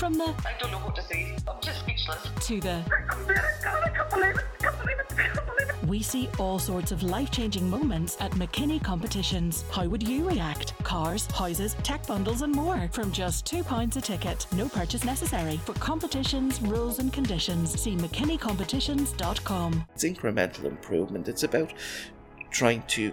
From the I don't know what to say. I'm just speechless. to the I can't believe it. I can't believe it. I can't believe it. we see all sorts of life changing moments at McKinney competitions. How would you react? Cars, houses, tech bundles, and more from just £2 a ticket. No purchase necessary. For competitions, rules, and conditions, see McKinneycompetitions.com. It's incremental improvement. It's about trying to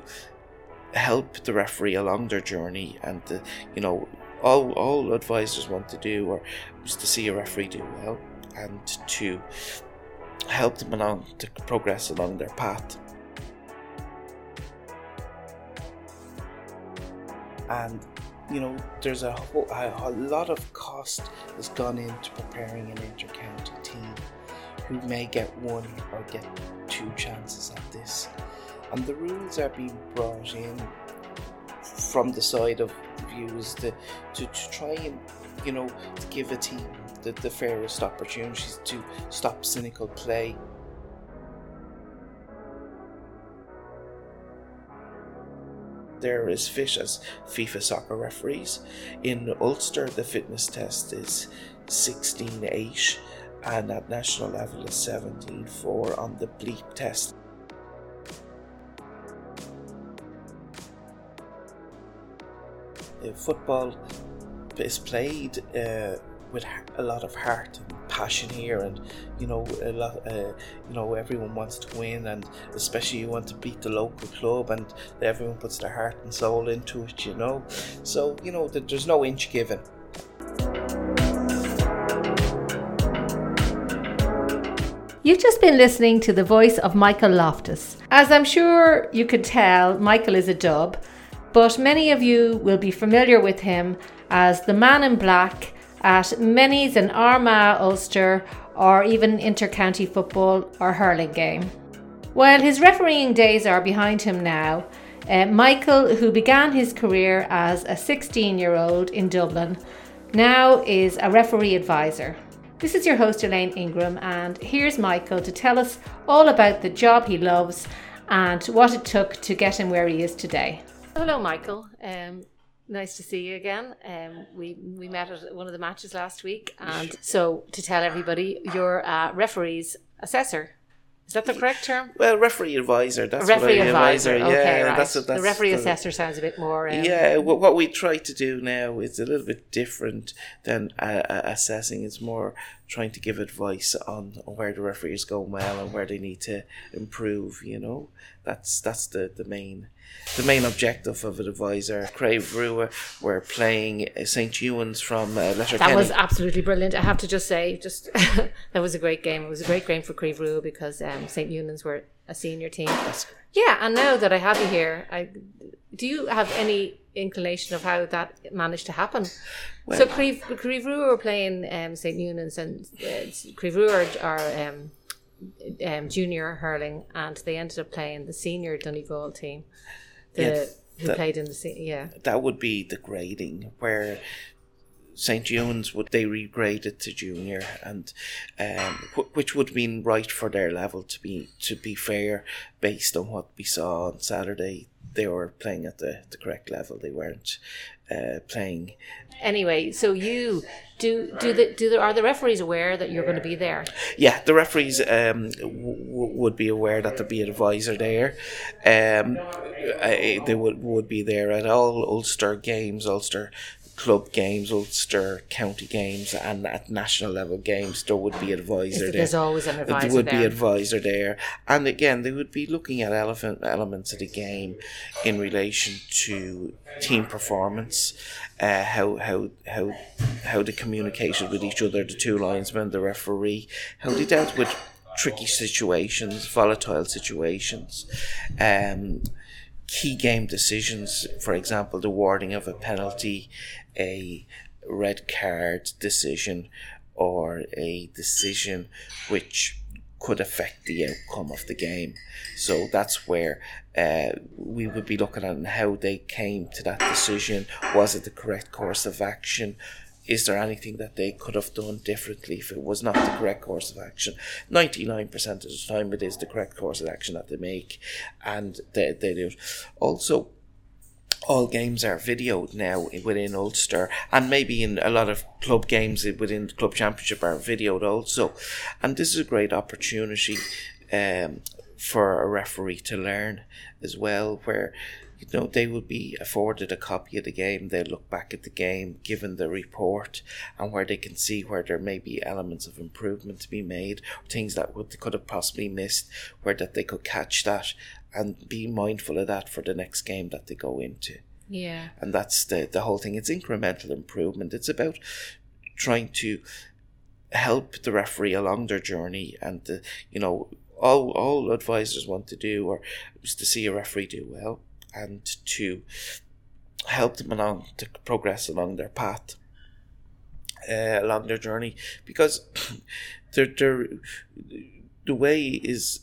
help the referee along their journey, and uh, you know, all all advisors want to do or is to see a referee do well and to help them along to progress along their path. And you know, there's a, whole, a, a lot of cost has gone into preparing an inter-county team who may get one or get two chances at this. And the rules are being brought in from the side of views to, to, to try and, you know, give a team the, the fairest opportunities to stop cynical play. They're as fit as FIFA soccer referees. In Ulster, the fitness test is 16.8 and at national level is 17.4 on the bleep test. Football is played uh, with a lot of heart and passion here, and you know a lot. Uh, you know everyone wants to win, and especially you want to beat the local club, and everyone puts their heart and soul into it. You know, so you know that there's no inch given. You've just been listening to the voice of Michael Loftus. As I'm sure you could tell, Michael is a dub, but many of you will be familiar with him as the man in black at many's an Armagh Ulster or even inter-county football or hurling game. While his refereeing days are behind him now, uh, Michael, who began his career as a 16 year old in Dublin, now is a referee advisor. This is your host, Elaine Ingram, and here's Michael to tell us all about the job he loves and what it took to get him where he is today. Hello, Michael. Um, nice to see you again. Um, we we met at one of the matches last week, and so to tell everybody, you're a referee's assessor. Is that the correct term? Well, referee advisor. That's referee what I, advisor. Yeah, okay, right. that's, that's the referee the- assessor sounds a bit more. Um, Yeah, what, what we try to do now is a little bit different than uh, uh, assessing. It's more trying to give advice on where the referee is going well and where they need to improve. You know, that's that's the, the main the main objective of an advisor. Crave Rua were playing St Eunan's from uh, Letterkenny. That was absolutely brilliant. I have to just say, just that was a great game. It was a great game for Creve Rue because um, St. Eunan's were a senior team. Yeah, and now that I have you here, I, do you have any inclination of how that managed to happen? so Creve, Creve Rue were playing um, St. Eunan's and uh, Creve Rue are, are um, um, junior hurling and they ended up playing the senior Donegal team. The, Yes, who that- played in the se- yeah that would be the grading where St John's would they regraded to junior and um, wh- which would mean right for their level to be to be fair based on what we saw on Saturday they were playing at the, the correct level they weren't uh, playing Anyway, so you do do the do the, are the referees aware that you're going to be there? yeah the referees um, w- would be aware that there'd be an advisor there um, uh, they would, would be there at all Ulster games Ulster club games Ulster county games and at national level games there would be advisor there There's always an advisor there would there. be advisor there and again they would be looking at elephant elements of the game in relation to team performance uh, how how how how they communicated with each other the two linesmen the referee how they dealt with tricky situations volatile situations um key game decisions, for example, the warding of a penalty, a red card decision, or a decision which could affect the outcome of the game. So that's where uh, we would be looking at how they came to that decision. Was it the correct course of action? Is there anything that they could have done differently if it was not the correct course of action? 99% of the time, it is the correct course of action that they make, and they, they do. Also, all games are videoed now within Ulster, and maybe in a lot of club games within the club championship are videoed also. And this is a great opportunity um, for a referee to learn as well, where you know they will be afforded a copy of the game. They'll look back at the game, given the report, and where they can see where there may be elements of improvement to be made, things that would, they could have possibly missed, where that they could catch that and be mindful of that for the next game that they go into. Yeah. And that's the the whole thing. It's incremental improvement. It's about trying to help the referee along their journey and the, you know all all advisors want to do or is to see a referee do well and to help them along to progress along their path uh, along their journey because they're, they're, the way is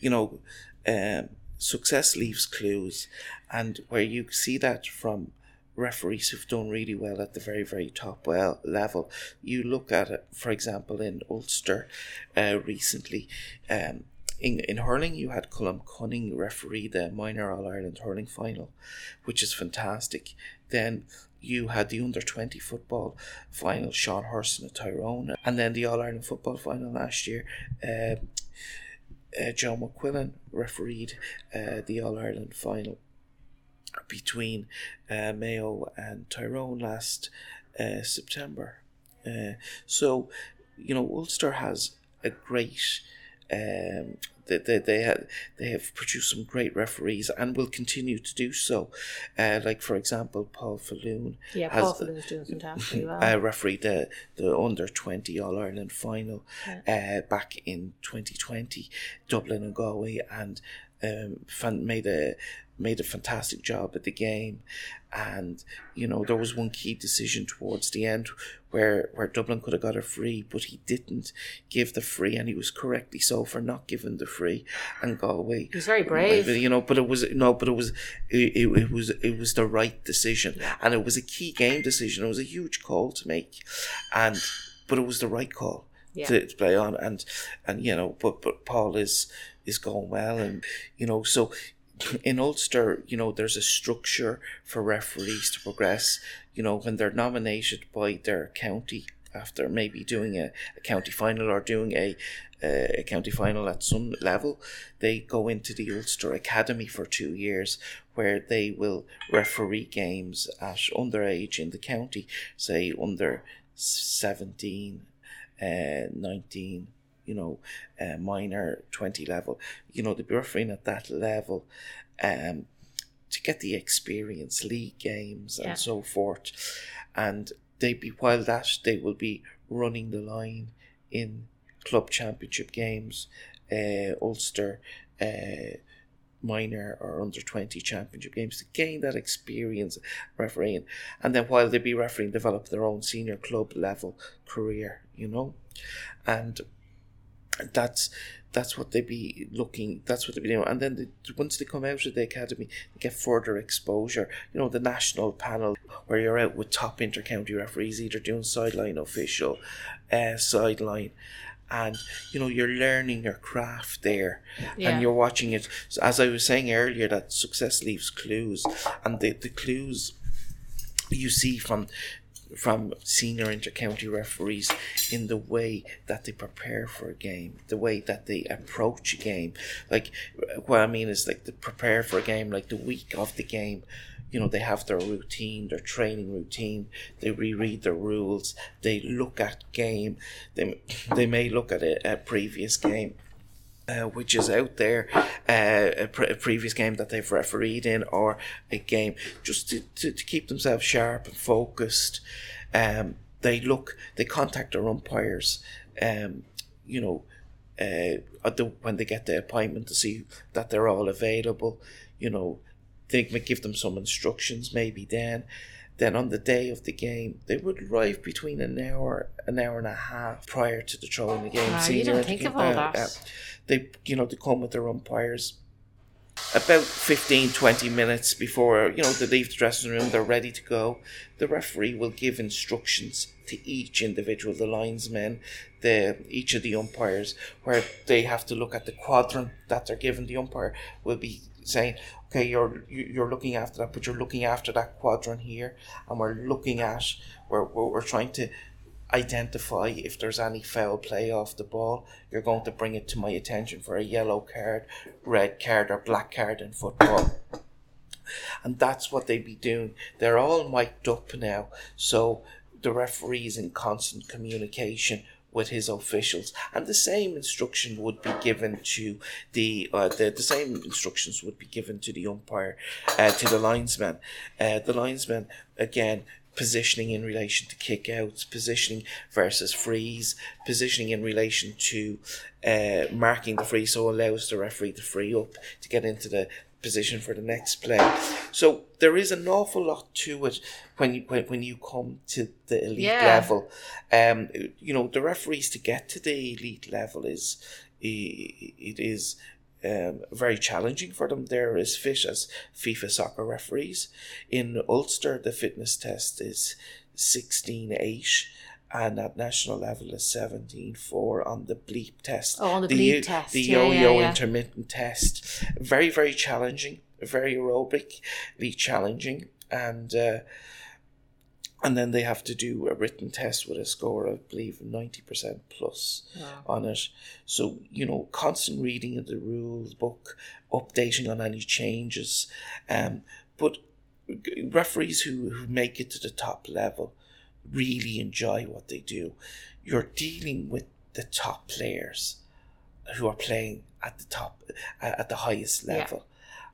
you know um, success leaves clues and where you see that from referees who've done really well at the very very top well level you look at it for example in ulster uh, recently um, in, in hurling, you had Colm Cunning referee the minor All Ireland hurling final, which is fantastic. Then you had the under 20 football final, Sean Hurson at Tyrone, and then the All Ireland football final last year. Uh, uh, Joe McQuillan refereed uh, the All Ireland final between uh, Mayo and Tyrone last uh, September. Uh, so, you know, Ulster has a great um, they, they, they, have, they have produced some great referees and will continue to do so. Uh, like, for example, Paul Faloon. Yeah, Paul Faloon's doing fantastic well. Uh, refereed the, the under 20 All Ireland final Yeah. uh, back in 2020, Dublin and Galway, and um, fan, made a made a fantastic job at the game. And you know there was one key decision towards the end where where Dublin could have got a free, but he didn't give the free, and he was correctly so for not giving the free. And Galway, He was very brave. you know, but it was no, but it was it, it, it was it was the right decision, and it was a key game decision. It was a huge call to make, and but it was the right call Yeah. to, to play on, and and you know, but but Paul is is going well, and you know, so in Ulster, you know, there's a structure for referees to progress. You know, when they're nominated by their county after maybe doing a, a county final or doing a a county final at some level, they go into the Ulster Academy for two years, where they will referee games at underage in the county, say under seventeen, uh, nineteen, you know, uh, minor 20 level, you know, they'll be refereeing at that level um, to get the experience, league games Yeah. and so forth. And they'd be, while that, they will be running the line in club championship games, uh, Ulster, uh, minor or under 20 championship games to gain that experience refereeing and then while they be refereeing develop their own senior club level career you know and that's that's what they be looking that's what they be doing. And then they, once they come out of the academy they get further exposure. You know the national panel where you're out with top inter-county referees either doing sideline official uh, sideline. And you know you're learning your craft there. Yeah. and you're watching it. So as i was saying earlier that success leaves clues. And the, the clues you see from from senior inter-county referees in the way that they prepare for a game, the way that they approach a game. Like what I mean is like they prepare for a game like the week of the game. You know, they have their routine, their training routine. They reread the rules. They look at game. They they may look at a, a previous game uh, which is out there, uh, a, pre- a previous game that they've refereed in, or a game just to, to, to keep themselves sharp and focused. Um, they look, they contact their umpires, um, you know, uh, the, when they get the appointment to see that they're all available. You know, they give them some instructions maybe then. Then on the day of the game, they would arrive between an hour, an hour and a half prior to the throw in the game. Ah, you Senior don't think of all that. uh, they, you know, they come with their umpires about 15 20 minutes before you know they leave the dressing room they're ready to go the referee will give instructions to each individual the linesmen the each of the umpires where they have to look at the quadrant that they're given the umpire will be saying okay you're you- you're looking after that but you're looking after that quadrant here and we're looking at we're, we're, we're trying to identify if there's any foul play off the ball. You're going to bring it to my attention for a yellow card, red card, or black card in football. And that's what they'd be doing. They're all mic'd up now, so the referee's in constant communication with his officials, and the same instruction would be given to the uh, the, the same instructions would be given to the umpire, uh, to the linesman. Uh, the linesman again positioning in relation to kick outs, positioning versus freeze, positioning in relation to uh, marking the free, so allows the referee to free up to get into the position for the next play. So there is an awful lot to it when you when, when you come to the elite Yeah. level. Um, you know the referees to get to the elite level is it is um, very challenging for them. They're as fit as FIFA soccer referees. In Ulster, the fitness test is 16.8 and at national level is 17.4 on the bleep test. Oh, on the bleep yo- test. The Yeah, yeah, yo-yo yeah. intermittent test. Very, very challenging, very aerobically challenging. And uh, and then they have to do a written test with a score, I believe, 90% plus on it. So, you know, constant reading of the rules book, updating on any changes. Um, but referees who, who make it to the top level really enjoy what they do. You're dealing with the top players who are playing at the top, at the highest Yeah. level.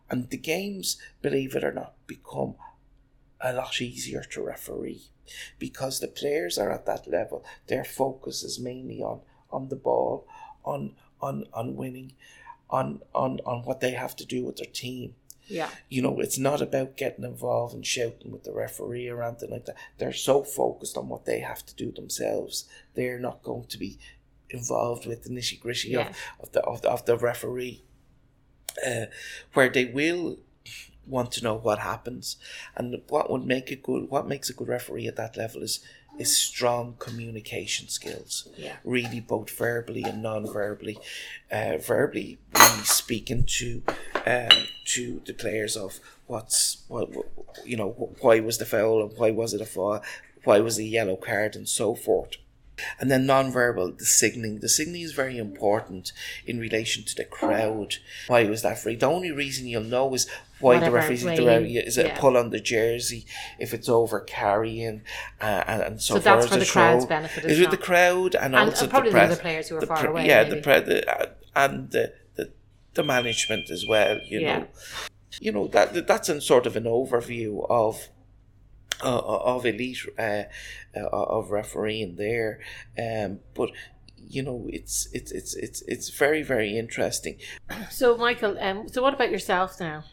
And the games, believe it or not, become a lot easier to referee because the players are at that level. Their focus is mainly on on the ball, on on on winning, on on on what they have to do with their team. Yeah. You know, it's not about getting involved and shouting with the referee or anything like that. They're so focused on what they have to do themselves. They're not going to be involved with the nitty gritty Yeah. of, of the of, the- of the referee. Uh, where they will want to know what happens and what would make a good what makes a good referee at that level is is strong communication skills. Yeah. really both verbally and non-verbally uh, verbally really speaking to um, to the players of what's what, what you know why was the foul and why was it a foul? Why was it a yellow card and so forth and then non-verbal, the signaling. The signaling is very important in relation to the crowd. Why was that free? The only reason you'll know is why Whatever the referees way the re- is it yeah. a pull on the jersey if it's over carrying uh, and, and so, So that's for to the crowd's benefit, Is with the crowd and, And- also and probably the, the press, players who are the far pre- away, Yeah, maybe. the, pre- the uh, and the, the the management as well. You Yeah. know, you know that- that's in sort of an overview of uh, of elite uh, uh, of refereeing there, um, but you know it's it's it's it's it's very very interesting. So, Michael, um, so what about yourself now?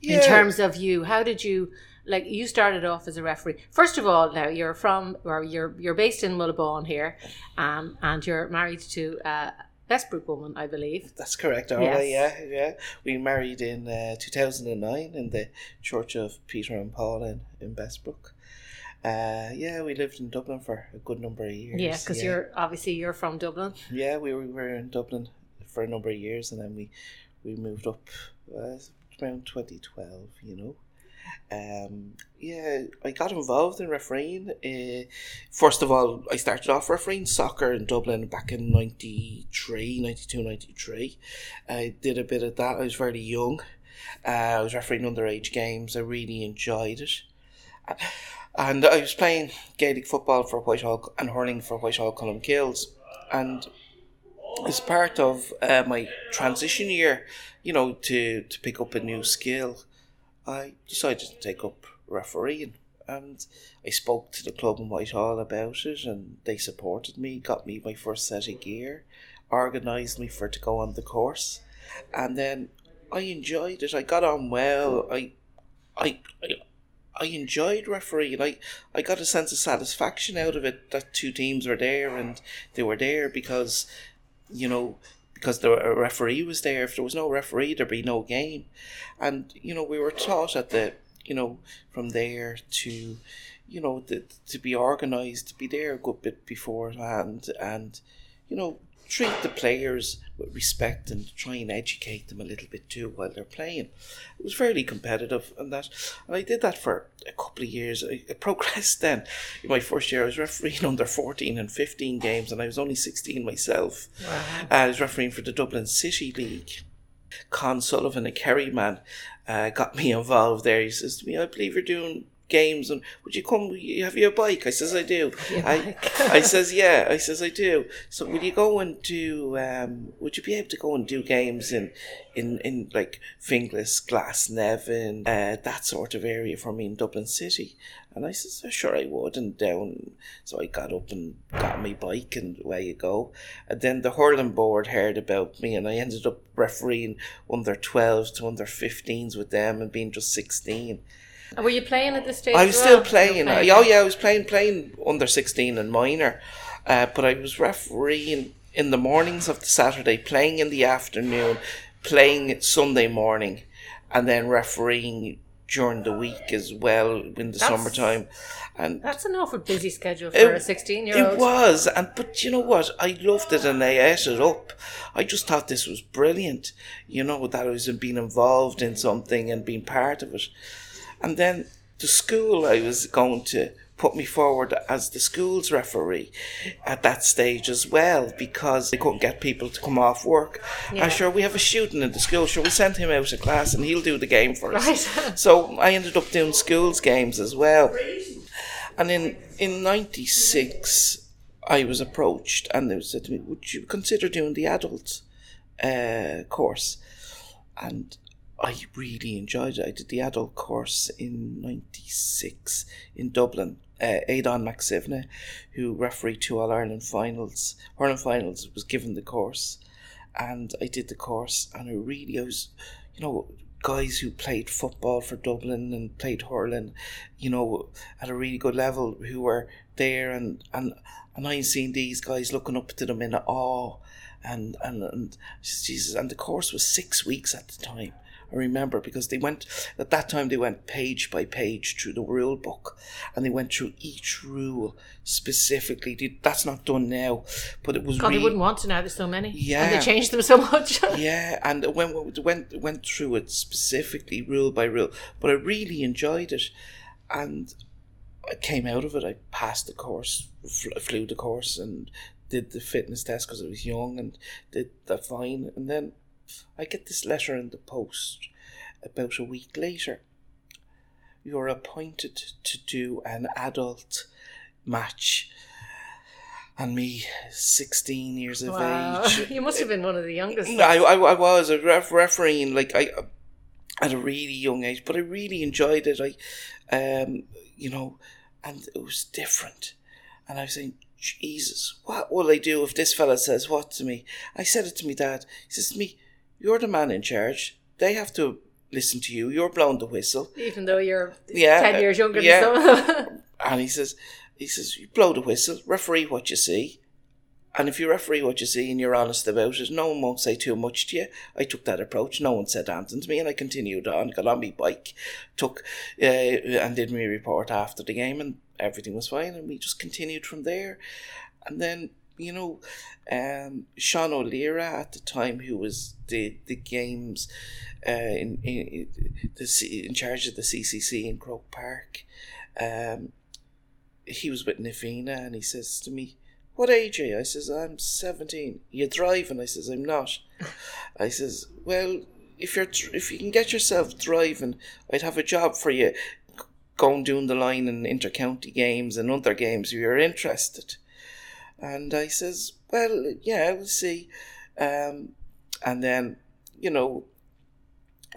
Yeah. In terms of you, how did you like? You started off as a referee. First of all, now you're from, or you're you're based in Mullaghbawn here, um, and you're married to a Bessbrook woman, I believe. That's correct, Arla. Yes. Yeah, yeah. We married in uh, 2009 in the Church of Peter and Paul in, in Bessbrook. Uh, yeah, we lived in Dublin for a good number of years. Yeah, because you're obviously you're from Dublin. Yeah, we were, we were in Dublin for a number of years and then we, we moved up uh, around 2012, you know. Um, yeah, I got involved in refereeing. Uh, first of all, I started off refereeing soccer in Dublin back in 93, 92, 93. I did a bit of that. I was very young. Uh, I was refereeing underage games. I really enjoyed it. And I was playing Gaelic football for Whitehall and hurling for Whitehall Colmcilles. And as part of uh, my transition year, you know, to, to pick up a new skill, I decided to take up refereeing. And I spoke to the club in Whitehall about it, and they supported me, got me my first set of gear, organised me for to go on the course, and then I enjoyed it. I got on well. I, I, I, I enjoyed refereeing. I, I got a sense of satisfaction out of it that two teams were there and they were there because, you know, because the uh, referee was there. If there was no referee, there'd be no game. And you know, we were taught at the you know from there to you know the, to be organised, to be there a good bit beforehand, and you know treat the players with respect and try and educate them a little bit too while they're playing. It was fairly competitive and that and I did that for a couple of years. I, I progressed then. In my first year I was refereeing under fourteen and fifteen games and I was only sixteen myself. Wow. I was refereeing for the Dublin City League. Con Sullivan, a Kerry man, uh, got me involved there. He says to me, I believe you're doing games and would you come you have your bike? I says i do. I i says yeah. I says i do. So will you go and do um would you be able to go and do games in in in like finglas glasnevin uh that sort of area for me in dublin city? And i says oh, sure i would and down so i got up and got my bike and away you go. And then the hurling board heard about me and i ended up refereeing under 12s to under 15s with them and being just 16 And were you playing at this stage? I was still well? playing. You were Oh yeah, I was playing playing under sixteen and minor, uh, but I was refereeing in the mornings of the Saturday, playing in the afternoon, playing Sunday morning, and then refereeing during the week as well in the That's- summertime. And That's an awful busy schedule for It- a 16 year old. it was, and but you know what? I loved it, and I ate it up. I just thought this was brilliant. You know that I was being involved in something and being part of it. And then the school I was going to put me forward as the school's referee at that stage as well because they couldn't get people to come off work. Yeah. And sure, we have a shooting in the school. Sure, we send him out of class and he'll do the game for us. Right. so I ended up doing schools games as well. And in in '96, I was approached, and they said to me, "Would you consider doing the adult uh, course?" And I really enjoyed it. I did the adult course in '96 in Dublin. Uh, Aidan who refereed two All Ireland finals, Ireland finals, was given the course, and I did the course, and I really, I was, you know, guys who played football for Dublin and played hurling, you know, at a really good level, who were there, and and and I seen these guys looking up to them in awe, and and and Jesus, and the course was six weeks at the time. I remember because they went at that time they went page by page through the rule book, and they went through each rule specifically. They- That's not done now, but it was God, they wouldn't want to now. There's so many. Yeah, And they changed them so much. yeah, and when we went went through it specifically, rule by rule, but I really enjoyed it, and I came out of it. I passed the course, flew the course, and did the fitness test because I was young, and did that fine. And then I get this letter in the post about a week later. You're appointed to do an adult match. And me, 16 years of wow. age, You must have been one of the youngest. no, I, I, I was a ref, refereeing like I at a really young age, but I really enjoyed it. I, um, you know, and it was different. And I was saying, Jesus, what will I do if this fella says what to me? I said it to me dad. He says to me, "You're the man in charge. They have to listen to you. You're blowing the whistle." Even though you're Yeah, 10 years younger yeah. than some of them. And he says, he says, you blow the whistle, referee what you see. And if you referee what you see and you're honest about it, no one won't say too much to you. I took that approach. No one said anything to me, and I continued on. Got on my bike, took uh, and did my report after the game, and everything was fine. And we just continued from there. And then you know, um, Sean O'Leary at the time, who was the the games uh, in, in the in charge of the CCC in Croke Park, um, he was with Na Fianna, and he says to me, "What age are you?" I says, "I'm 17. You driving?" I says, "I'm not." I says, "Well, if you're if you can get yourself driving, I'd have a job for you." Going down the line in intercounty games and other games if you're interested. And I says, Well, yeah, we'll see. Um, and then, you know,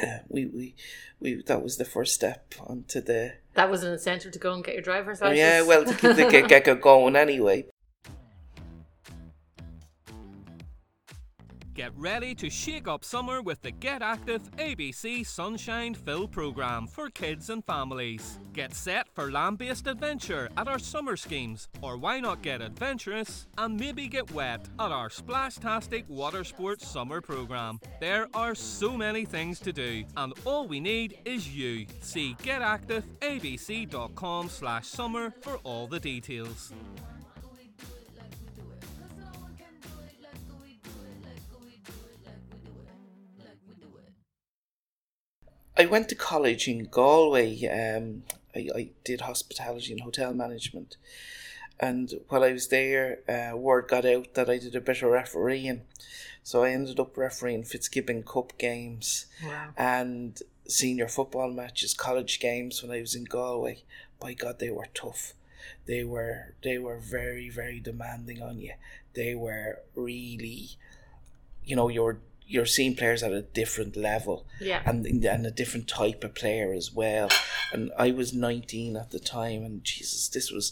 uh, we, we, we, that was the first step onto the, That was an incentive to go and get your driver's oh, license. yeah, well, to keep the get, get going anyway. Get ready to shake up summer with the Get Active ABC Sunshine Fill program for kids and families. Get set for land based adventure at our summer schemes, or why not get adventurous and maybe get wet at our Splashtastic Water Sports summer program? There are so many things to do, and all we need is you. See getactiveabc.com slash summer for all the details. I went to college in Galway. Um, I, I did hospitality and hotel management. And while I was there, uh, word got out that I did a bit of refereeing. So I ended up refereeing Fitzgibbon Cup games Wow. and senior football matches, college games when I was in Galway. By God, they were tough. They were they were very very demanding on you. They were really, you know, you're you're seeing players at a different level Yeah. and and a different type of player as well. And I was 19 at the time, and Jesus, this was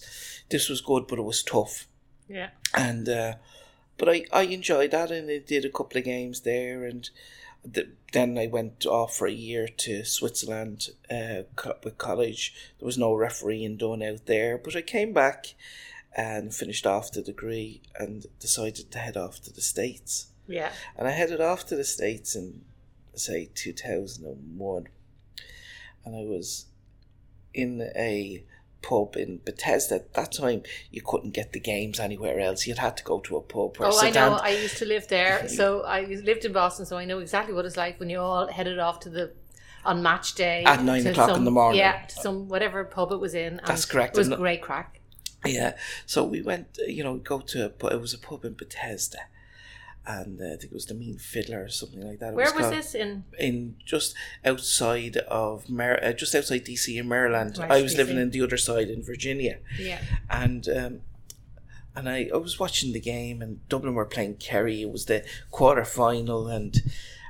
this was good, but it was tough. Yeah. And uh, but I I enjoyed that, and I did a couple of games there, and th- then I went off for a year to Switzerland uh, with college. There was no refereeing done out there, but I came back and finished off the degree and decided to head off to the states. Yeah. And I headed off to the States in, say, 2001. And I was in a pub in Bethesda. At that time, you couldn't get the games anywhere else. You'd had to go to a pub. Oh, I know. I used to live there, so I lived in Boston, so I know exactly what it's like when you all headed off to the on match day At nine o'clock in the morning. Yeah, to some whatever pub it was in. That's correct, It was great crack. Yeah, so we went, you know, go to a it was a pub in Bethesda, and uh, I think it was the Mean Fiddler or something like that. It Where was called. this in? In just outside of Mar- uh, just outside DC in Maryland. Right, I was DC. living in the other side in Virginia, Yeah. and um, and I, I was watching the game, and Dublin were playing Kerry. It was the quarter final, and,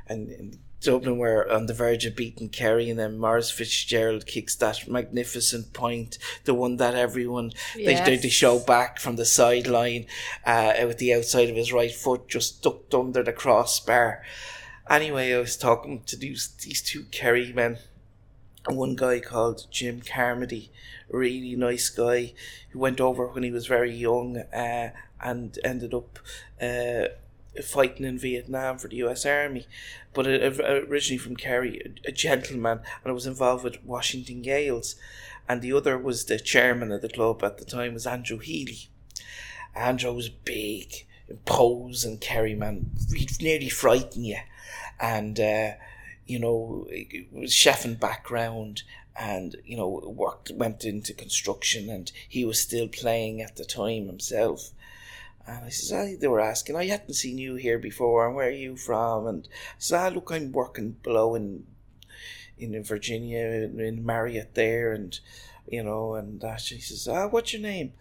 and and Dublin were on the verge of beating Kerry, and then Maurice Fitzgerald kicks that magnificent point, the one that everyone they, they, they show back from the sideline, uh, with the outside of his right foot just ducked under the crossbar. Anyway, I was talking to these these two Kerry men one guy called Jim Carmody, really nice guy, who went over when he was very young uh, and ended up uh, fighting in Vietnam for the U.S. Army, but uh, originally from Kerry, a, gentleman, and I was involved with Washington Gaels, and the other was the chairman of the club at the time was Andrew Healy. Andrew was big, imposing Kerry man, he'd nearly frighten you, and. Uh, you know, it was chefing background and, you know, worked, went into construction and he was still playing at the time himself. And I says, I, they were asking, I hadn't seen you here before, and where are you from? And I said, ah, look, I'm working below in, in Virginia, in Marriott there, and, you know, and that. She says, ah, what's your name?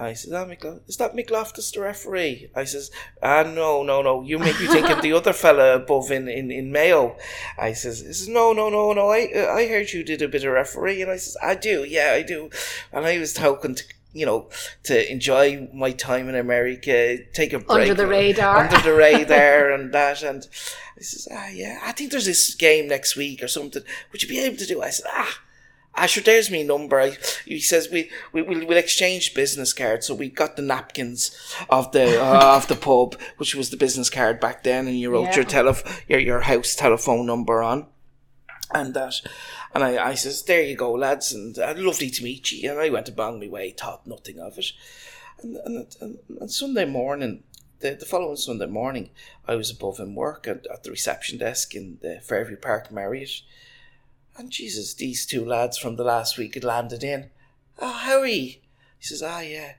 I says, ah, Mick, is that Mick Loftus, the referee? I says, ah, no, no, no, you make me think of the other fella above in, in, in Mayo. I says, he says, no, no, no, no, I, uh, I heard you did a bit of referee. And I says, I do, yeah, I do. And I was talking to, you know, to enjoy my time in America, take a break. Under the radar. Under the radar and that. And I says, ah, yeah, I think there's this game next week or something. Would you be able to do? it? I said, ah, Asher, there's me number. I, he says we we will we'll exchange business cards. So we got the napkins of the uh, of the pub, which was the business card back then, and you wrote Yeah. your telef- your your house telephone number on, and that. And I, I says, there you go, lads, and uh, lovely to meet you. And I went about my way, thought nothing of it. And, and, and, and Sunday morning, the, the following Sunday morning, I was above in work at, at the reception desk in the Fairview Park Marriott. And Jesus, these two lads from the last week had landed in. Oh, Harry. He says, ah, yeah.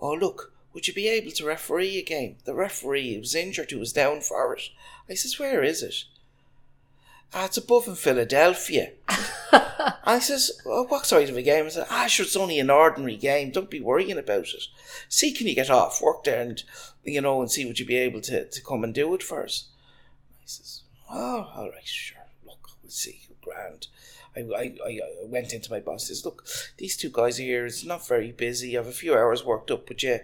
Oh, look, would you be able to referee a game? The referee was injured, who was down for it. I says, where is it? Ah, it's above in Philadelphia. I says, well, what side of a game? I said, ah, sure, it's only an ordinary game. Don't be worrying about it. See, can you get off work there and, you know, and see would you be able to, to come and do it for us? I says, oh, all right, sure. Look, we'll see. Grand. I, I, I I went into my boss. And says, look, these two guys are here. It's not very busy. I have a few hours worked up, but yeah,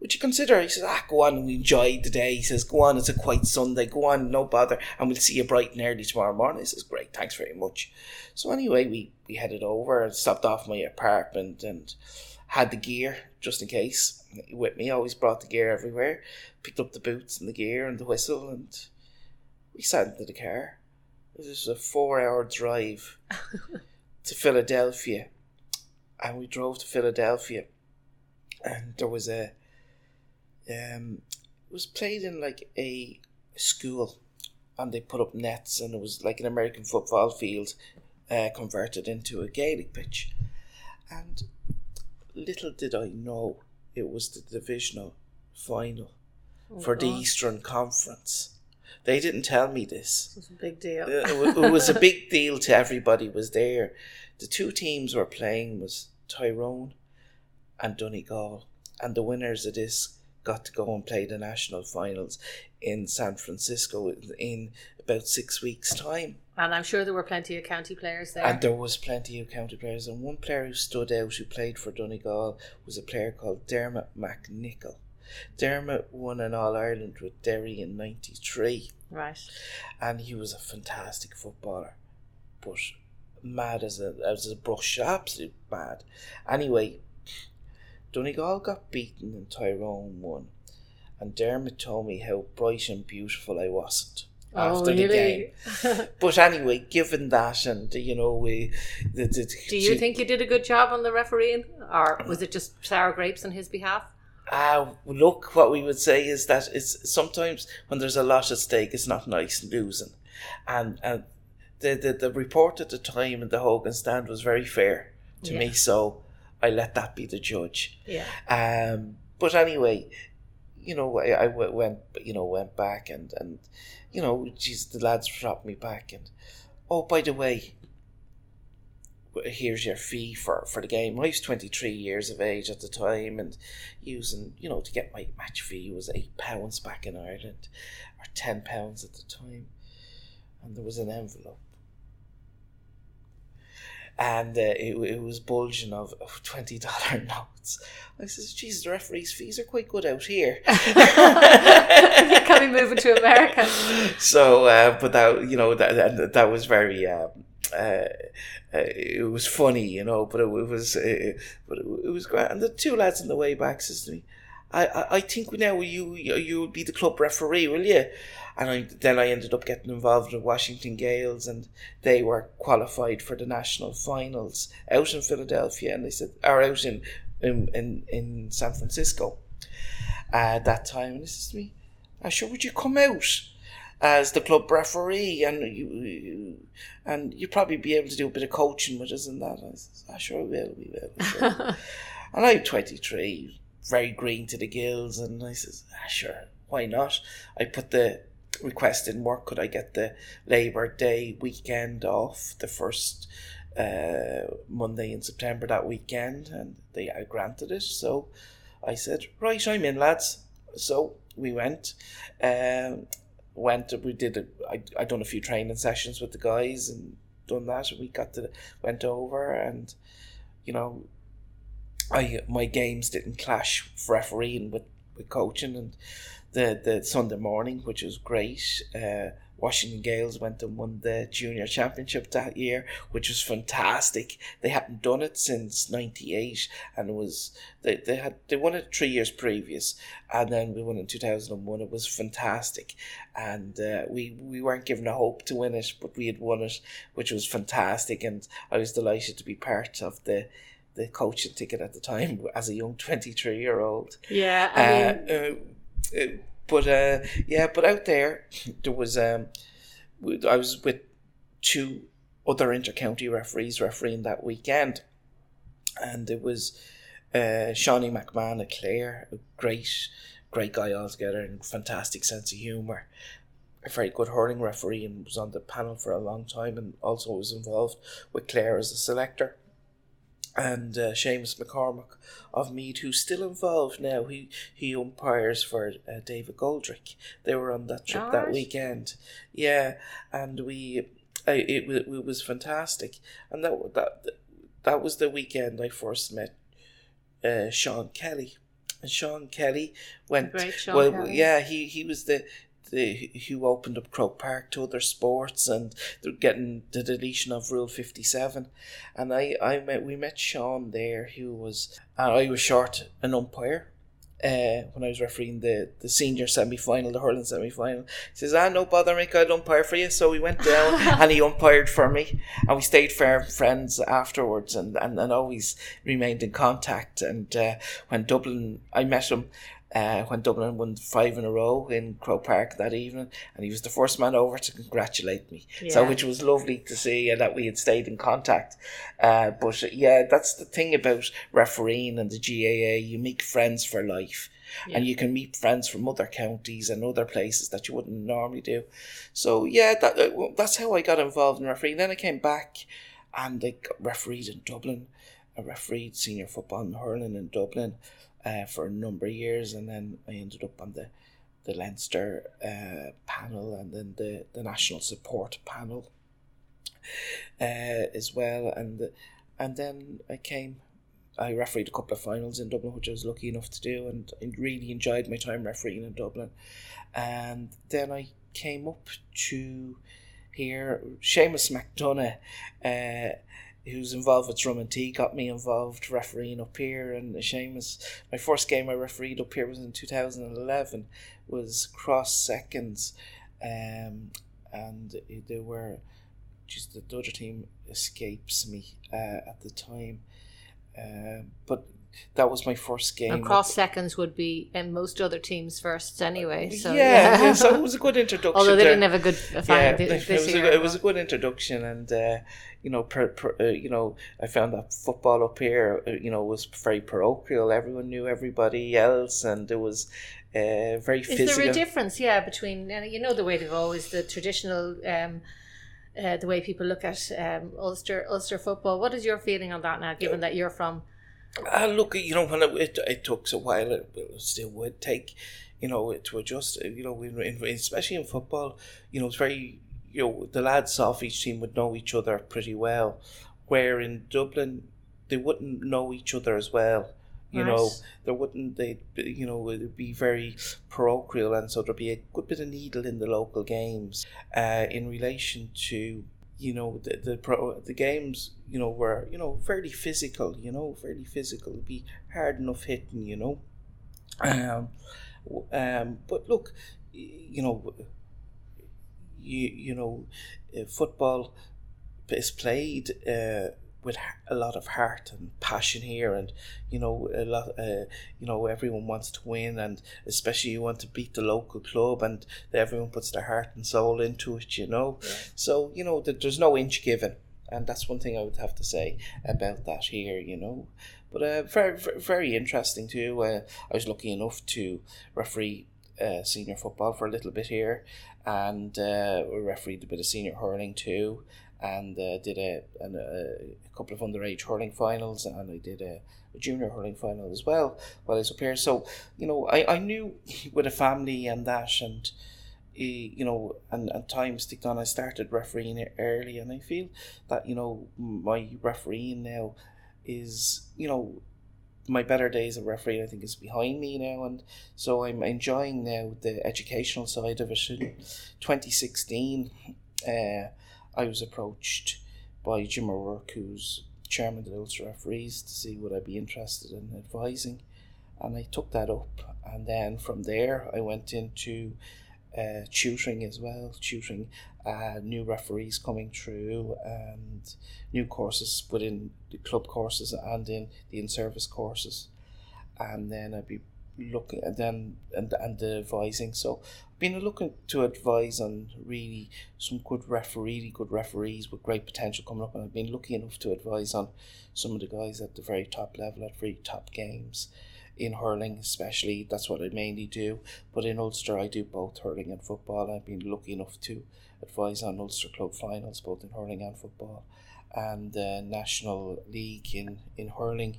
would you consider? He says, ah, go on, we enjoyed the day. He says, go on, it's a quiet Sunday, go on, no bother, and we'll see you bright and early tomorrow morning. He says, great, thanks very much. So anyway, we, we headed over and stopped off my apartment and had the gear just in case with me. always brought the gear everywhere. Picked up the boots and the gear and the whistle, and we sat into the car. It was a four-hour drive to Philadelphia, and we drove to Philadelphia, and there was a um, it was played in like a school, and they put up nets, and it was like an American football field uh, converted into a Gaelic pitch, and little did I know it was the divisional final Oh, for the Eastern Conference. They didn't tell me this. It's a big deal. Uh, it it was a big deal to everybody was there. The two teams were playing was Tyrone and Donegal, and the winners of this got to go and play the national finals in San Francisco in about six weeks' time. And I'm sure there were plenty of county players there. And there was plenty of county players, and one player who stood out who played for Donegal was a player called Dermot McNicholl. Dermot won an All Ireland with Derry in '93 right. and he was a fantastic footballer, but mad as a as a brush, absolute mad. Anyway, Donegal got beaten and Tyrone won, and Dermot told me how bright and beautiful I wasn't Oh, after the game. But anyway, given that, and uh, you know, we the, the, Do you think you did a good job on the refereeing, or was it just sour grapes on his behalf? Ah, look, what we would say is that it's sometimes when there's a lot at stake, it's not nice losing, and and the the, the report at the time in the Hogan stand was very fair to me, so I let that be the judge. Yeah. Um, but anyway, you know, I, I w- went, you know, went back and and you know, geez, the lads dropped me back and oh, by the way, here's your fee for for the game. I was twenty three years of age at the time, and using you know to get my match fee was eight pounds back in Ireland, or ten pounds at the time, and there was an envelope. And uh, it, it was bulging of, of twenty dollar notes. I says, "Jesus, the referees' fees are quite good out here." Can we move to America? so, uh, but that you know that that, that was very. Um, uh, uh, it was funny, you know, but it, it was, uh, but it, it was great. And the two lads on the way back says to me, "I, I, I think now you, you, you will be the club referee, will you?" And I, then I ended up getting involved with Washington Gaels, and they were qualified for the national finals out in Philadelphia, and they said, or out in in in, in San Francisco uh, that time. And he says to me, "I sure, would you come out?" As the club referee, and you, you and you'd probably be able to do a bit of coaching with us and that. I says, ah, sure, we will, we will. Sure. and I'm 23, very green to the gills, and I says, ah, sure, why not? I put the request in work. Could I get the Labour Day weekend off, the first uh, Monday in September that weekend, and they I granted it. So I said, right, I'm in, lads. So we went. Um, went we did a, I, I done a few training sessions with the guys and done that we got to went over and you know I my games didn't clash for refereeing with, with coaching and the the Sunday morning which was great uh, Washington Gaels went and won the junior championship that year which was fantastic. They hadn't done it since 98 and it was they, they had they won it three years previous and then we won in 2001 it was fantastic. And uh, we we weren't given a hope to win it but we had won it which was fantastic. And I was delighted to be part of the the coaching ticket at the time as a young 23 year old Yeah, I mean, uh, uh, uh, but uh, yeah, but out there, there was um, I was with two other intercounty referees refereeing that weekend, and it was uh, Seanie McMahon of Clare, a great, great guy altogether, and fantastic sense of humour. A very good hurling referee and was on the panel for a long time, and also was involved with Clare as a selector and uh, Seamus McCormack of Meath, who's still involved now. He he umpires for uh, David Goldrick. They were on that trip that weekend. Yeah, and we, I, it, wa- it was fantastic, and that that that was the weekend I first met uh, Sean Kelly, and Sean Kelly went. Great Sean well, Kelly. yeah, he he was the. The, who opened up Croke Park to other sports and they're getting the deletion of Rule fifty seven, and I I met we met Sean there who was uh, I was short an umpire, uh, when I was refereeing the, the senior semi final, the hurling semi final. He says, Ah, no bother, Mick, I'll umpire for you. So we went down and he umpired for me. And we stayed fair friends afterwards and, and, and always remained in contact. And uh, when Dublin, I met him. Uh, when Dublin won five in a row in Croke Park that evening, and he was the first man over to congratulate me. Yeah. So, which was lovely to see, and that we had stayed in contact. Uh, but uh, yeah, that's the thing about refereeing and the GAA. You make friends for life, and you can meet friends from other counties and other places that you wouldn't normally do. So yeah, that uh, that's how I got involved in refereeing. Then I came back, and I got refereed in Dublin. I refereed senior football and hurling in Dublin uh, for a number of years, and then I ended up on the the Leinster uh, panel and then the, the national support panel uh, as well. And and then I came, I refereed a couple of finals in Dublin, which I was lucky enough to do, and really enjoyed my time refereeing in Dublin. And then I came up to here, Seamus McDonough. Uh, who's involved with Drumintee got me involved refereeing up here. And the Seamus my first game I refereed up here was in 2011 was cross seconds. Um, and they were just the Dodger team escapes me uh, at the time. Um, but that was my first game And cross seconds would be in most other teams first anyway. So yeah, yeah, so it was a good introduction Although they didn't have a good uh, yeah, thi- it, was year. a, it was a good introduction, and uh, you know, per, per, uh, you know, I found that football up here, uh, you know, was very parochial. Everyone knew everybody else, and it was uh, very Is physical. there a difference, yeah, between you know the way they've always the traditional, um, uh, the way people look at um, Ulster Ulster football? What is your feeling on that now, given that you're from? Ah, look, you know, when it, it, took a while, it, it still would take, you know, to adjust. You know, in, in, especially in football, you know, it's very, you know, the lads off each team would know each other pretty well, where in Dublin they wouldn't know each other as well. You know, there wouldn't they, you know, it'd be very parochial, and so there'd be a good bit of needle in the local games, uh, in relation to you know the the pro the games you know were you know fairly physical you know fairly physical It'd be hard enough hitting you know. Um um but look you know you you know uh, football is played uh with a lot of heart and passion here and you know a lot uh, you know everyone wants to win and especially you want to beat the local club and everyone puts their heart and soul into it you know? So you know that there's no inch given and that's one thing I would have to say about that here you know? But uh, very very- interesting too uh, I was lucky enough to referee uh, senior football for a little bit here and uh, we refereed a bit of senior hurling too and uh, did a, an, a, a couple of underage hurling finals and I did a, a junior hurling final as well while I was up here. So, you know, I, I knew with a family and that and eh, you know, and, and time sticked on. I started refereeing early, and I feel that you know my refereeing now is you know my better days of refereeing. I think is behind me now, and so I'm enjoying now the educational side of it. In 2016, uh, I was approached by Jim O'Rourke, who's chairman of the Ulster Referees, to see would I be interested in advising, and I took that up. And then from there, I went into uh, tutoring as well, tutoring uh, new referees coming through and new courses within the club courses and in the in-service courses. And then I'd be looking and then and, and the advising. So been looking to advise on really some good referee, really good referees with great potential coming up and I've been lucky enough to advise on some of the guys at the very top level at very top games in hurling especially that's what I mainly do but in Ulster I do both hurling and football I've been lucky enough to advise on Ulster club finals both in hurling and football and the national league in in hurling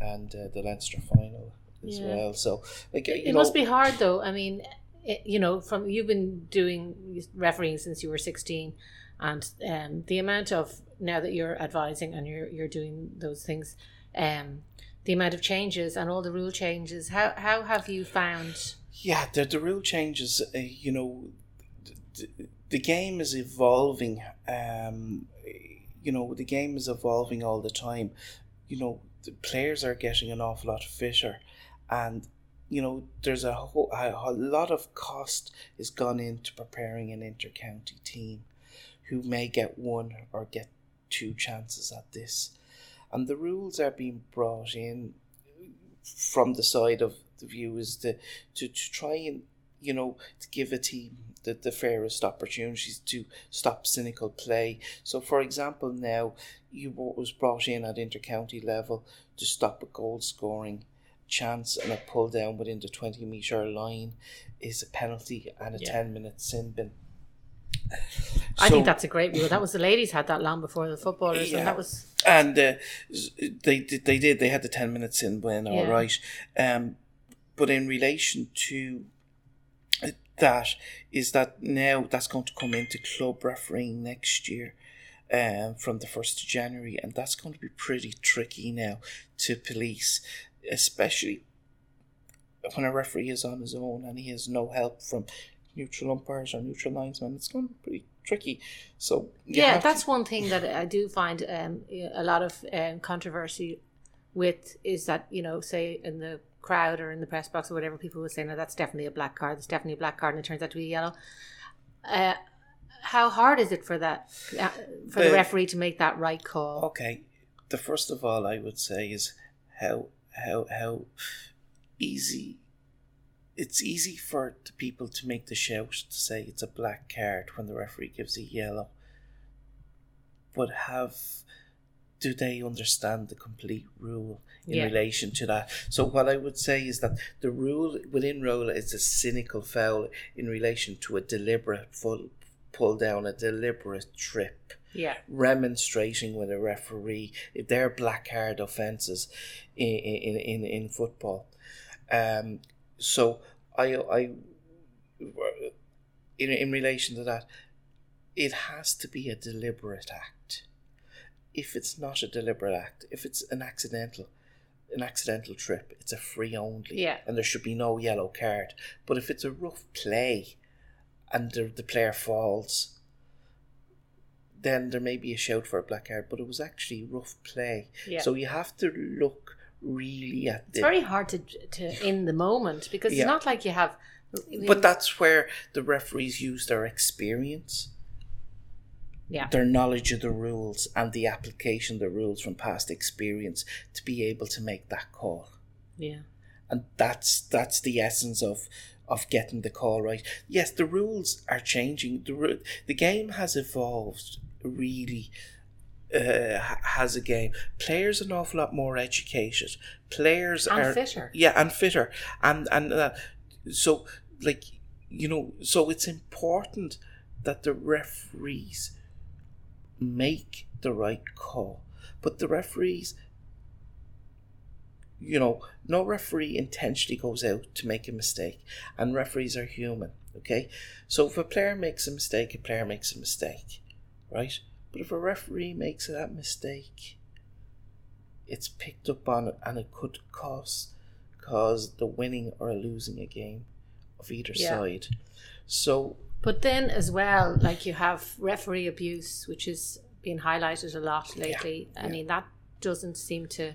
and uh, the Leinster final as Yeah. well so like you It know must be hard though. I mean, you know, from you've been doing refereeing since you were sixteen, and um, the amount of now that you're advising and you're you're doing those things, um, the amount of changes and all the rule changes. How how have you found? Yeah, the, the rule changes, uh, you know, the, the game is evolving. Um, you know, the game is evolving all the time. You know, the players are getting an awful lot fitter, and you know, there's a, whole, a, a lot of cost is gone into preparing an inter-county team who may get one or get two chances at this. And the rules are being brought in from the side of the view is to, to, to try and, you know, to give a team the, the fairest opportunities to stop cynical play. So, for example, now you was brought in at inter-county level to stop a goal scoring chance and a pull down within the 20 metre line is a penalty and a Yeah. 10 minute sin bin. I think that's a great rule. That was the ladies had that long before the footballers, Yeah. and that was and uh, they did they did they had the 10 minutes in when all Yeah. right um but in relation to that is that now that's going to come into club refereeing next year um, from the 1st of January and that's going to be pretty tricky now to police especially when a referee is on his own and he has no help from neutral umpires or neutral linesmen it's going to be pretty tricky so yeah. have to- That's one thing that I do find um, a lot of um, controversy with is that you know, say in the crowd or in the press box or whatever, people will say, "No, that's definitely a black card. That's definitely a black card," and it turns out to be yellow. Uh, how hard is it for that uh, for the The- referee to make that right call? Okay, the first of all I would say is how how how easy it's easy for the people to make the shout to say it's a black card when the referee gives a yellow. But have do they understand the complete rule in Yeah. relation to that? So what I would say is that the rule within rule is a cynical foul in relation to a deliberate full pull down, a deliberate trip Yeah, remonstrating with a referee they're black card offences in in, in, in football. Um, so I I in in relation to that, it has to be a deliberate act. If it's not a deliberate act, if it's an accidental an accidental trip, it's a free only, Yeah. and there should be no yellow card. But if it's a rough play, and the, the player falls, then there may be a shout for a black card, but it was actually rough play. Yeah. So you have to look really at it's the. very hard to to in the moment because Yeah. it's not like you have. but that's where the referees use their experience, yeah, their knowledge of the rules, and the application of the rules from past experience to be able to make that call. yeah. and that's that's the essence of of getting the call right. Yes, the rules are changing. The the game has evolved really. Uh, has a game. Players an awful lot more educated. Players And are fitter. Yeah, and fitter, and and uh, so like you know, so it's important that the referees make the right call, but the referees you know, no referee intentionally goes out to make a mistake, and referees are human, okay? So if a player makes a mistake, a player makes a mistake, right? But if a referee makes that mistake, it's picked up on and it could cause cause the winning or losing a game of either Yeah. side. So But then as well, like you have referee abuse, which is being highlighted a lot lately. I yeah. mean, that doesn't seem to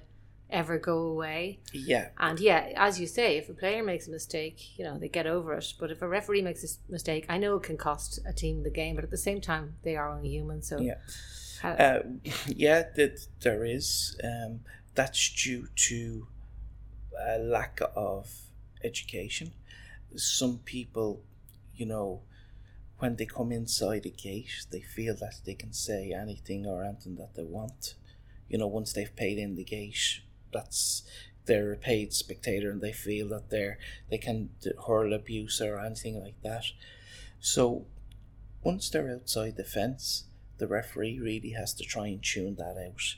ever go away. yeah, And yeah, as you say, if a player makes a mistake, you know, they get over it. But if a referee makes a mistake, I know it can cost a team the game, but at the same time, they are only human. So, yeah. how- Uh, yeah, that there is. Um, that's due to a lack of education. Some people, you know, when they come inside a gate, they feel that they can say anything or anything that they want. You know, once they've paid in the gate, that's they're a paid spectator, and they feel that they're they can hurl abuse or anything like that. So, once they're outside the fence, the referee really has to try and tune that out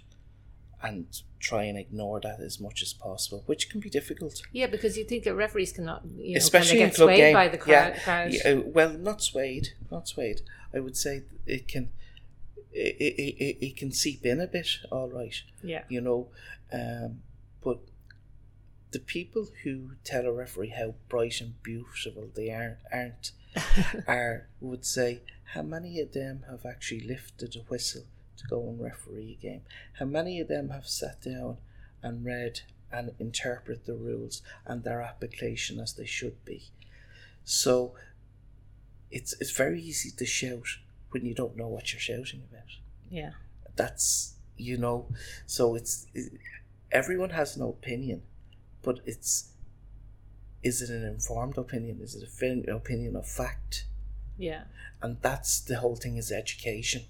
and try and ignore that as much as possible, which can be difficult. yeah, because you think that referees cannot, you know, Especially they in club swayed game. by the crowd. yeah, yeah, well, not swayed, not swayed. I would say it can, it, it, it, can seep in a bit, all right. yeah. You know, um, but the people who tell a referee how bright and beautiful they are, aren't are would say how many of them have actually lifted a whistle to go and referee a game? How many of them have sat down and read and interpret the rules and their application as they should be? So it's it's very easy to shout when you don't know what you're shouting about. Yeah. That's you know, so it's it, everyone has an opinion, but it's is it an informed opinion? Is it a fin- opinion of fact? Yeah. and that's the whole thing is education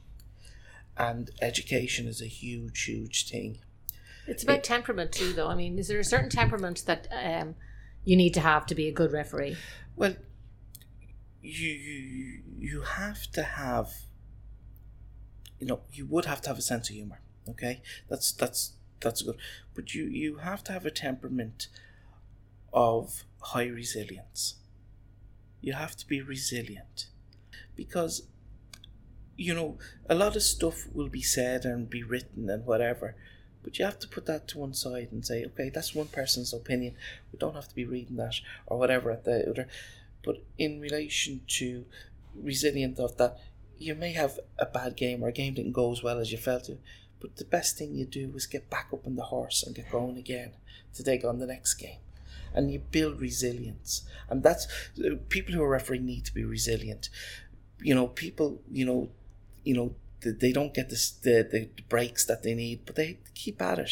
and education is a huge huge thing It's about temperament too, though. I mean, is there a certain temperament that um, you need to have to be a good referee? well you you you have to have you know you would have to have a sense of humor okay? That's that's that's good. But you you have to have a temperament of high resilience. You have to be resilient. Because you know a lot of stuff will be said and be written and whatever but you have to put that to one side and say okay that's one person's opinion. We don't have to be reading that or whatever at the other but in relation to resilient of that you may have a bad game or a game didn't go as well as you felt it but the best thing you do is get back up on the horse and get going again to take on the next game. And you build resilience. And that's people who are refereeing need to be resilient. You know people you know you know they don't get this, the, the breaks that they need but they keep at it.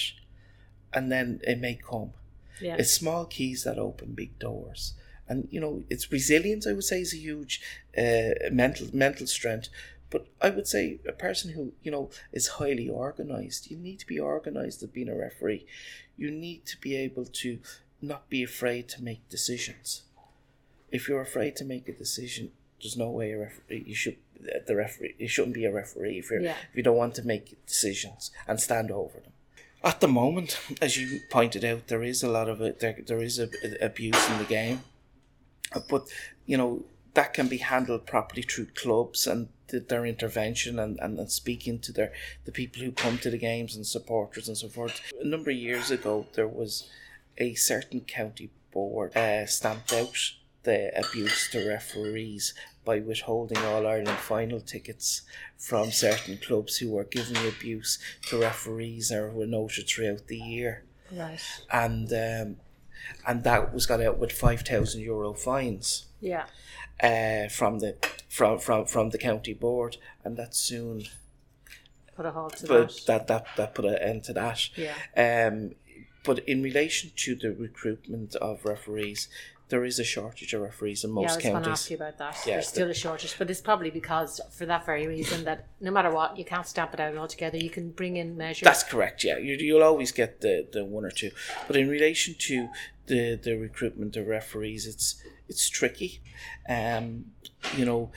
And then it may come. Yeah. it's small keys that open big doors and you know it's resilience i would say is a huge uh, mental mental strength but i would say a person who you know is highly organized you need to be organized at being a referee you need to be able to not be afraid to make decisions if you're afraid to make a decision there's no way a referee you should the referee you shouldn't be a referee if, you're, Yeah. if you don't want to make decisions and stand over them at the moment, as you pointed out, there is a lot of it. There, there is a, a- abuse in the game, but you know that can be handled properly through clubs and th- their intervention and, and, and speaking to their the people who come to the games and supporters and so forth. A number of years ago, there was a certain county board uh, stamped out the abuse to referees by withholding All Ireland final tickets from certain clubs who were giving abuse to referees or were noted throughout the year. Right. And um, and that was got out with five thousand euro fines Yeah. uh, from the from, from from the county board, and that soon Put a halt to but that. that that that put an end to that. Yeah. Um, but in relation to the recruitment of referees, there is a shortage of referees in most Yeah, I was going to counties. ask you about that. Yeah, There's still a shortage, but it's probably because, for that very reason, that no matter what, you can't stamp it out altogether. You can bring in measures. That's correct. Yeah, you, you'll always get the, the one or two, but in relation to the the recruitment of referees, it's it's tricky. Um, you know,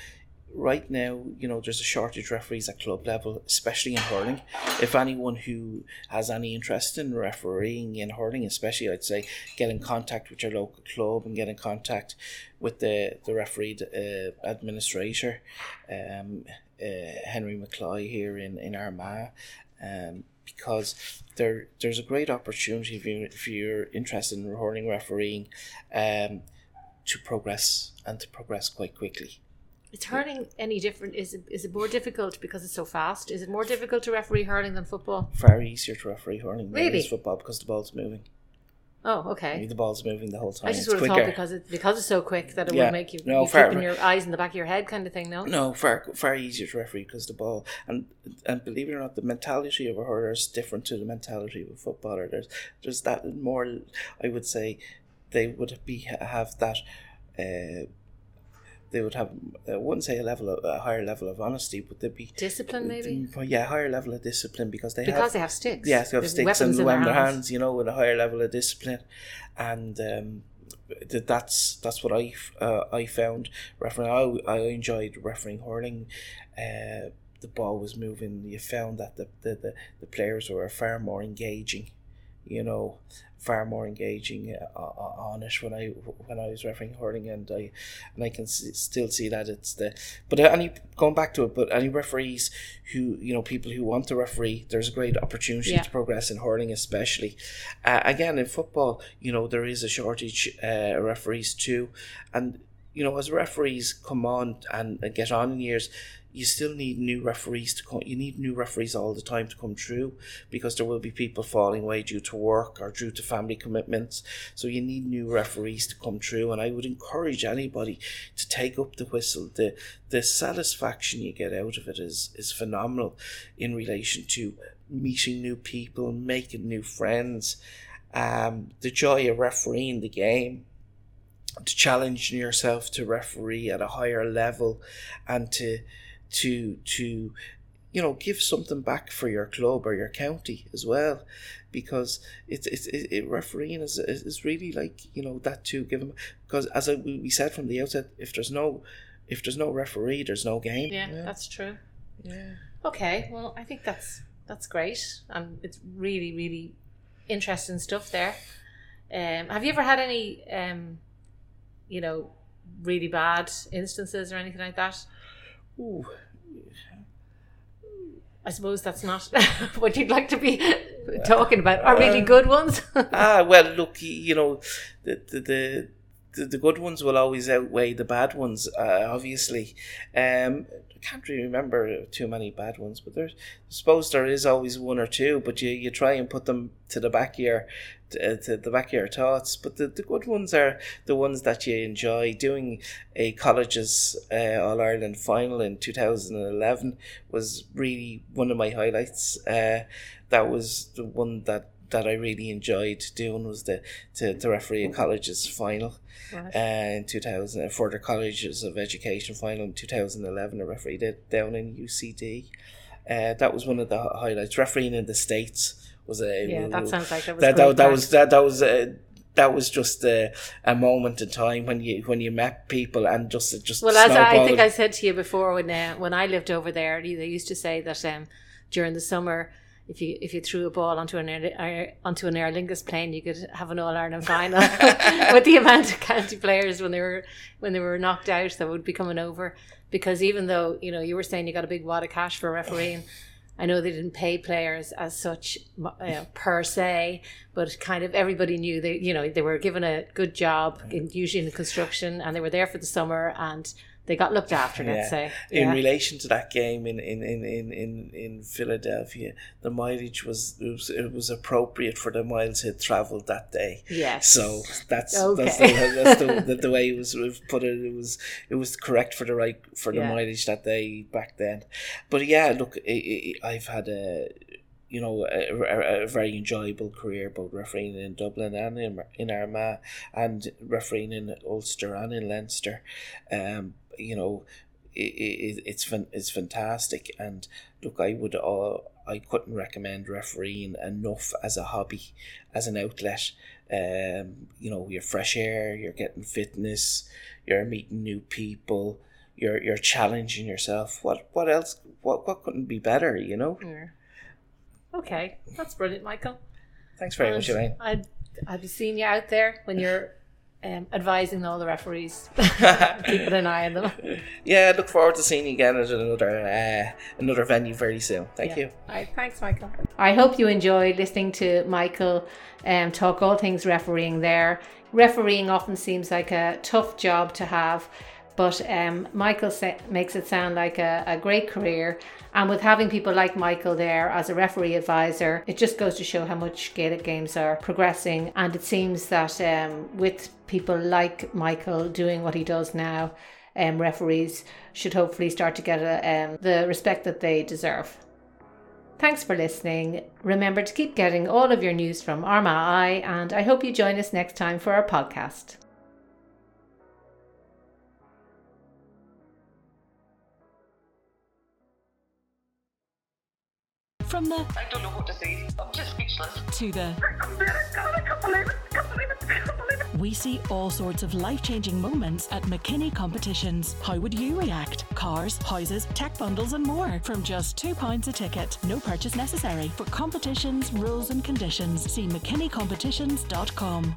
right now, you know, there's a shortage of referees at club level, especially in hurling. If anyone who has any interest in refereeing in hurling, especially, I'd say get in contact with your local club and get in contact with the the referee uh, administrator, um, uh, Henry McCloy here in in Armagh, um, because there there's a great opportunity if you if you're interested in hurling refereeing, um, to progress and to progress quite quickly. Is hurling any different? Is it, is it more difficult because it's so fast? Is it more difficult to referee hurling than football? Far easier to referee hurling than it Really? is football because the ball's moving. Oh, okay. the ball's moving the whole time. I just it's would have quicker. thought because it because it's so quick that it Yeah. would make you, No, you fair- keeping your eyes in the back of your head, kind of thing. No. No, far far easier to referee because the ball and and believe it or not, the mentality of a hurler is different to the mentality of a footballer. There's there's that more. I would say they would be have that. Uh, they would have I wouldn't say a level of a higher level of honesty, but they'd be Discipline, maybe But yeah, higher level of discipline because they because have they have sticks. Yes, they have There's sticks and in their hands. hands, you know, with a higher level of discipline, and um, th- that's that's what I uh, I found refereeing. I, I enjoyed refereeing hurling. Uh, the ball was moving. You found that the, the, the, the players were far more engaging you know, far more engaging uh, on it when I when I was refereeing hurling, and I and I can still see that it's the. But any going back to it, but any referees who you know people who want to referee, there's a great opportunity Yeah. to progress in hurling, especially. Uh, again, in football, you know there is a shortage uh, of referees too, and you know as referees come on and, and get on in years. You still need new referees to come. You need new referees all the time to come through, because there will be people falling away due to work or due to family commitments. So you need new referees to come through, and I would encourage anybody to take up the whistle. the The satisfaction you get out of it is is phenomenal, in relation to meeting new people, making new friends, um, the joy of refereeing the game to challenging yourself to referee at a higher level and to to to you know give something back for your club or your county as well because it's it's it, it refereeing is, is is really like you know that to give them because as I, we we said from the outset if there's no if there's no referee there's no game Yeah, that's true. yeah Okay, well, I think that's that's great, and it's really, really interesting stuff there. Um, have you ever had any, um, you know, really bad instances or anything like that? Ooh. I suppose that's not what you'd like to be talking about. Are really good ones? ah well look you know the the, the the, the good ones will always outweigh the bad ones, uh, obviously. Um, I can't really remember too many bad ones, but there's, I suppose there is always one or two, but you, you try and put them to the back of your, to, to the back of your thoughts. But the, the good ones are the ones that you enjoy. Doing a colleges uh, All Ireland final in 2011 was really one of my highlights. Uh, that was the one that that I really enjoyed doing was the to, to referee a colleges final Right. uh, in 2000 for the colleges of education final in 2011 I refereed it down in UCD uh, that was one of the highlights refereeing in the States was a yeah, that sounds like that was that, that, that was that, that was uh, that was just a, a moment in time when you when you met people and just just Well, as I, I think. I said to you before, when uh, when I lived over there, they used to say that um, during the summer, if you if you threw a ball onto an Aer, onto an Aer Lingus plane, you could have an All Ireland final with the amount of county players when they were when they were knocked out that would be coming over. Because even though you know you were saying you got a big wad of cash for refereeing. I know they didn't pay players as such uh, per se, but kind of everybody knew they, you know, they were given a good job, in, usually in the construction, and they were there for the summer, and they got looked after. Let's say, in Yeah. relation to that game in in, in, in, in, in Philadelphia, the mileage was it, was it was appropriate for the miles he travelled that day. Yes. So that's that's, the, that's the, the, the way it was put it. It was it was correct for the right for the Yeah. mileage that day back then. But yeah, look, i i I've had a you know a, a, very enjoyable career both refereeing in Dublin and in, in Armagh and refereeing in Ulster and in Leinster. Um, you know, it, it, it's it's fantastic and look I would uh, I couldn't recommend refereeing enough as a hobby as an outlet um you know you're fresh air you're getting fitness you're meeting new people you're you're challenging yourself what what else what what couldn't be better you know Yeah. Okay, that's brilliant, Michael. thanks very much Elaine I'd I'd be seeing you out there when you're um, advising all the referees, keeping an eye on them. yeah look forward to seeing you again at another uh, another venue very soon thank Yeah. you All right, thanks, Michael. I hope you enjoyed listening to Michael um, talk all things refereeing there. Refereeing often seems like a tough job to have, but um, Michael sa- makes it sound like a, a great career. And with having people like Michael there as a referee advisor, it just goes to show how much Gaelic games are progressing. And it seems that um, with people like Michael doing what he does now, um, referees should hopefully start to get a, um, the respect that they deserve. Thanks for listening. Remember to keep getting all of your news from Armagh I, and I hope you join us next time for our podcast. From the I don't know what to say. I'm just speechless. to the I can't believe it. Can't believe it. Can't believe it. We see all sorts of life changing moments at McKinney Competitions. How would you react? Cars, houses, tech bundles, and more from just £2 a ticket. No purchase necessary. For competitions, rules, and conditions, see McKinneycompetitions.com.